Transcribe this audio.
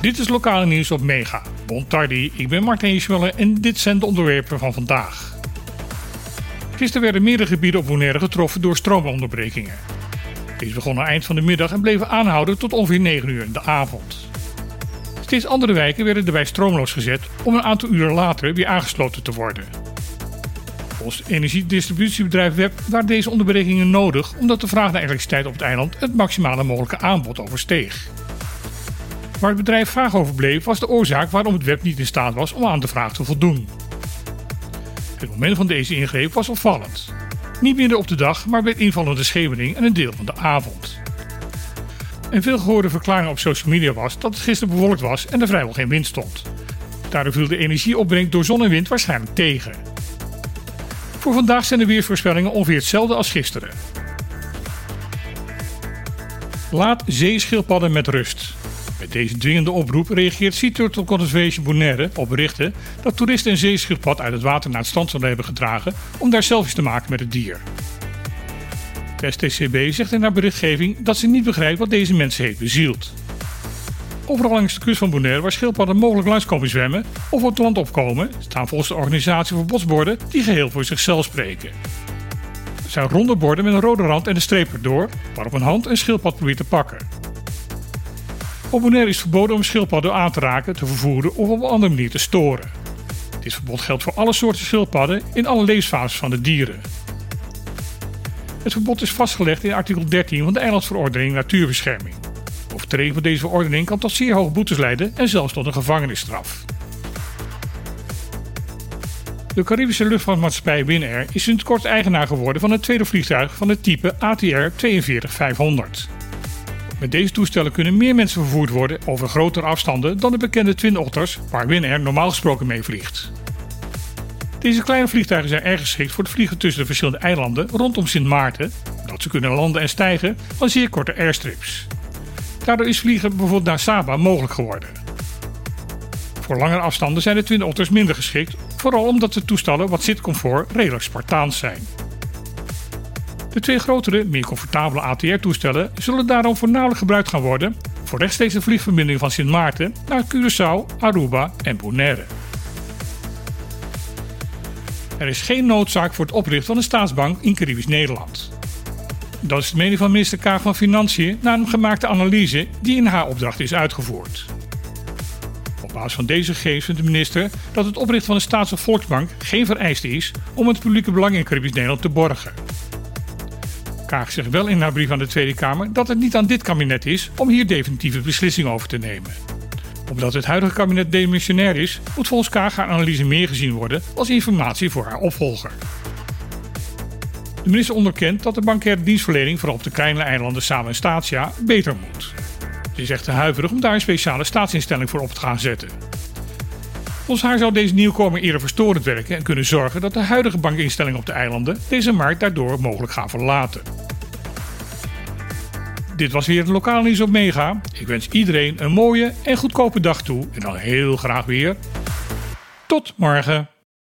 Dit is lokale nieuws op Mega. Bon tardi, ik ben Martijn Schwelle en dit zijn de onderwerpen van vandaag. Gisteren werden meerdere gebieden op Bonaire getroffen door stroomonderbrekingen. Deze begonnen eind van de middag en bleven aanhouden tot ongeveer 9 uur in de avond. Steeds andere wijken werden erbij stroomloos gezet om een aantal uren later weer aangesloten te worden. Het energiedistributiebedrijf Web waren deze onderbrekingen nodig omdat de vraag naar elektriciteit op het eiland het maximale mogelijke aanbod oversteeg. Waar het bedrijf vaag over bleef was de oorzaak waarom het web niet in staat was om aan de vraag te voldoen. Het moment van deze ingreep was opvallend. Niet midden op de dag, maar bij het invallende schemering en een deel van de avond. Een veel gehoorde verklaring op social media was dat het gisteren bewolkt was en er vrijwel geen wind stond. Daardoor viel de energieopbrengst door zon en wind waarschijnlijk tegen. Voor vandaag zijn de weersvoorspellingen ongeveer hetzelfde als gisteren. Laat zeeschildpadden met rust. Met deze dwingende oproep reageert Sea Turtle Conservation Bonaire op berichten dat toeristen een zeeschildpad uit het water naar het strand zullen hebben gedragen om daar selfies te maken met het dier. De STCB zegt in haar berichtgeving dat ze niet begrijpt wat deze mensen heeft bezield. Overal langs de kust van Bonaire waar schildpadden mogelijk langs komen zwemmen of op het land opkomen, staan volgens de organisatie voor bosborden die geheel voor zichzelf spreken. Er zijn ronde borden met een rode rand en een streep erdoor, waarop een hand een schildpad probeert te pakken. Op Bonaire is verboden om schildpadden aan te raken, te vervoeren of op een andere manier te storen. Dit verbod geldt voor alle soorten schildpadden in alle levensfases van de dieren. Het verbod is vastgelegd in artikel 13 van de Eilandsverordening Natuurbescherming. Overtreding van deze verordening kan tot zeer hoge boetes leiden en zelfs tot een gevangenisstraf. De Caribische luchtvaartmaatschappij Winair is sinds kort eigenaar geworden van het tweede vliegtuig van het type ATR 42500. Met deze toestellen kunnen meer mensen vervoerd worden over grotere afstanden dan de bekende Twin Otters waar Winair normaal gesproken mee vliegt. Deze kleine vliegtuigen zijn erg geschikt voor het vliegen tussen de verschillende eilanden rondom Sint Maarten, omdat ze kunnen landen en stijgen van zeer korte airstrips. Daardoor is vliegen bijvoorbeeld naar Saba mogelijk geworden. Voor langere afstanden zijn de Twin Otters minder geschikt, vooral omdat de toestellen wat zitcomfort redelijk Spartaans zijn. De twee grotere, meer comfortabele ATR-toestellen zullen daarom voornamelijk gebruikt gaan worden voor rechtstreekse vliegverbinding van Sint Maarten naar Curaçao, Aruba en Bonaire. Er is geen noodzaak voor het oprichten van een staatsbank in Caribisch Nederland. Dat is de mening van minister Kaag van Financiën na een gemaakte analyse die in haar opdracht is uitgevoerd. Op basis van deze gegevens vindt de minister dat het oprichten van een staats- of volksbank geen vereiste is om het publieke belang in Caribisch Nederland te borgen. Kaag zegt wel in haar brief aan de Tweede Kamer dat het niet aan dit kabinet is om hier definitieve beslissingen over te nemen. Omdat het huidige kabinet demissionair is, moet volgens Kaag haar analyse meer gezien worden als informatie voor haar opvolger. De minister onderkent dat de bankaire dienstverlening vooral op de kleine eilanden Saba en Statia beter moet. Ze is echter huiverig om daar een speciale staatsinstelling voor op te gaan zetten. Volgens haar zou deze nieuwkomer eerder verstorend werken en kunnen zorgen dat de huidige bankinstellingen op de eilanden deze markt daardoor mogelijk gaan verlaten. Dit was weer het lokale nieuws op Mega. Ik wens iedereen een mooie en goedkope dag toe en dan heel graag weer. Tot morgen.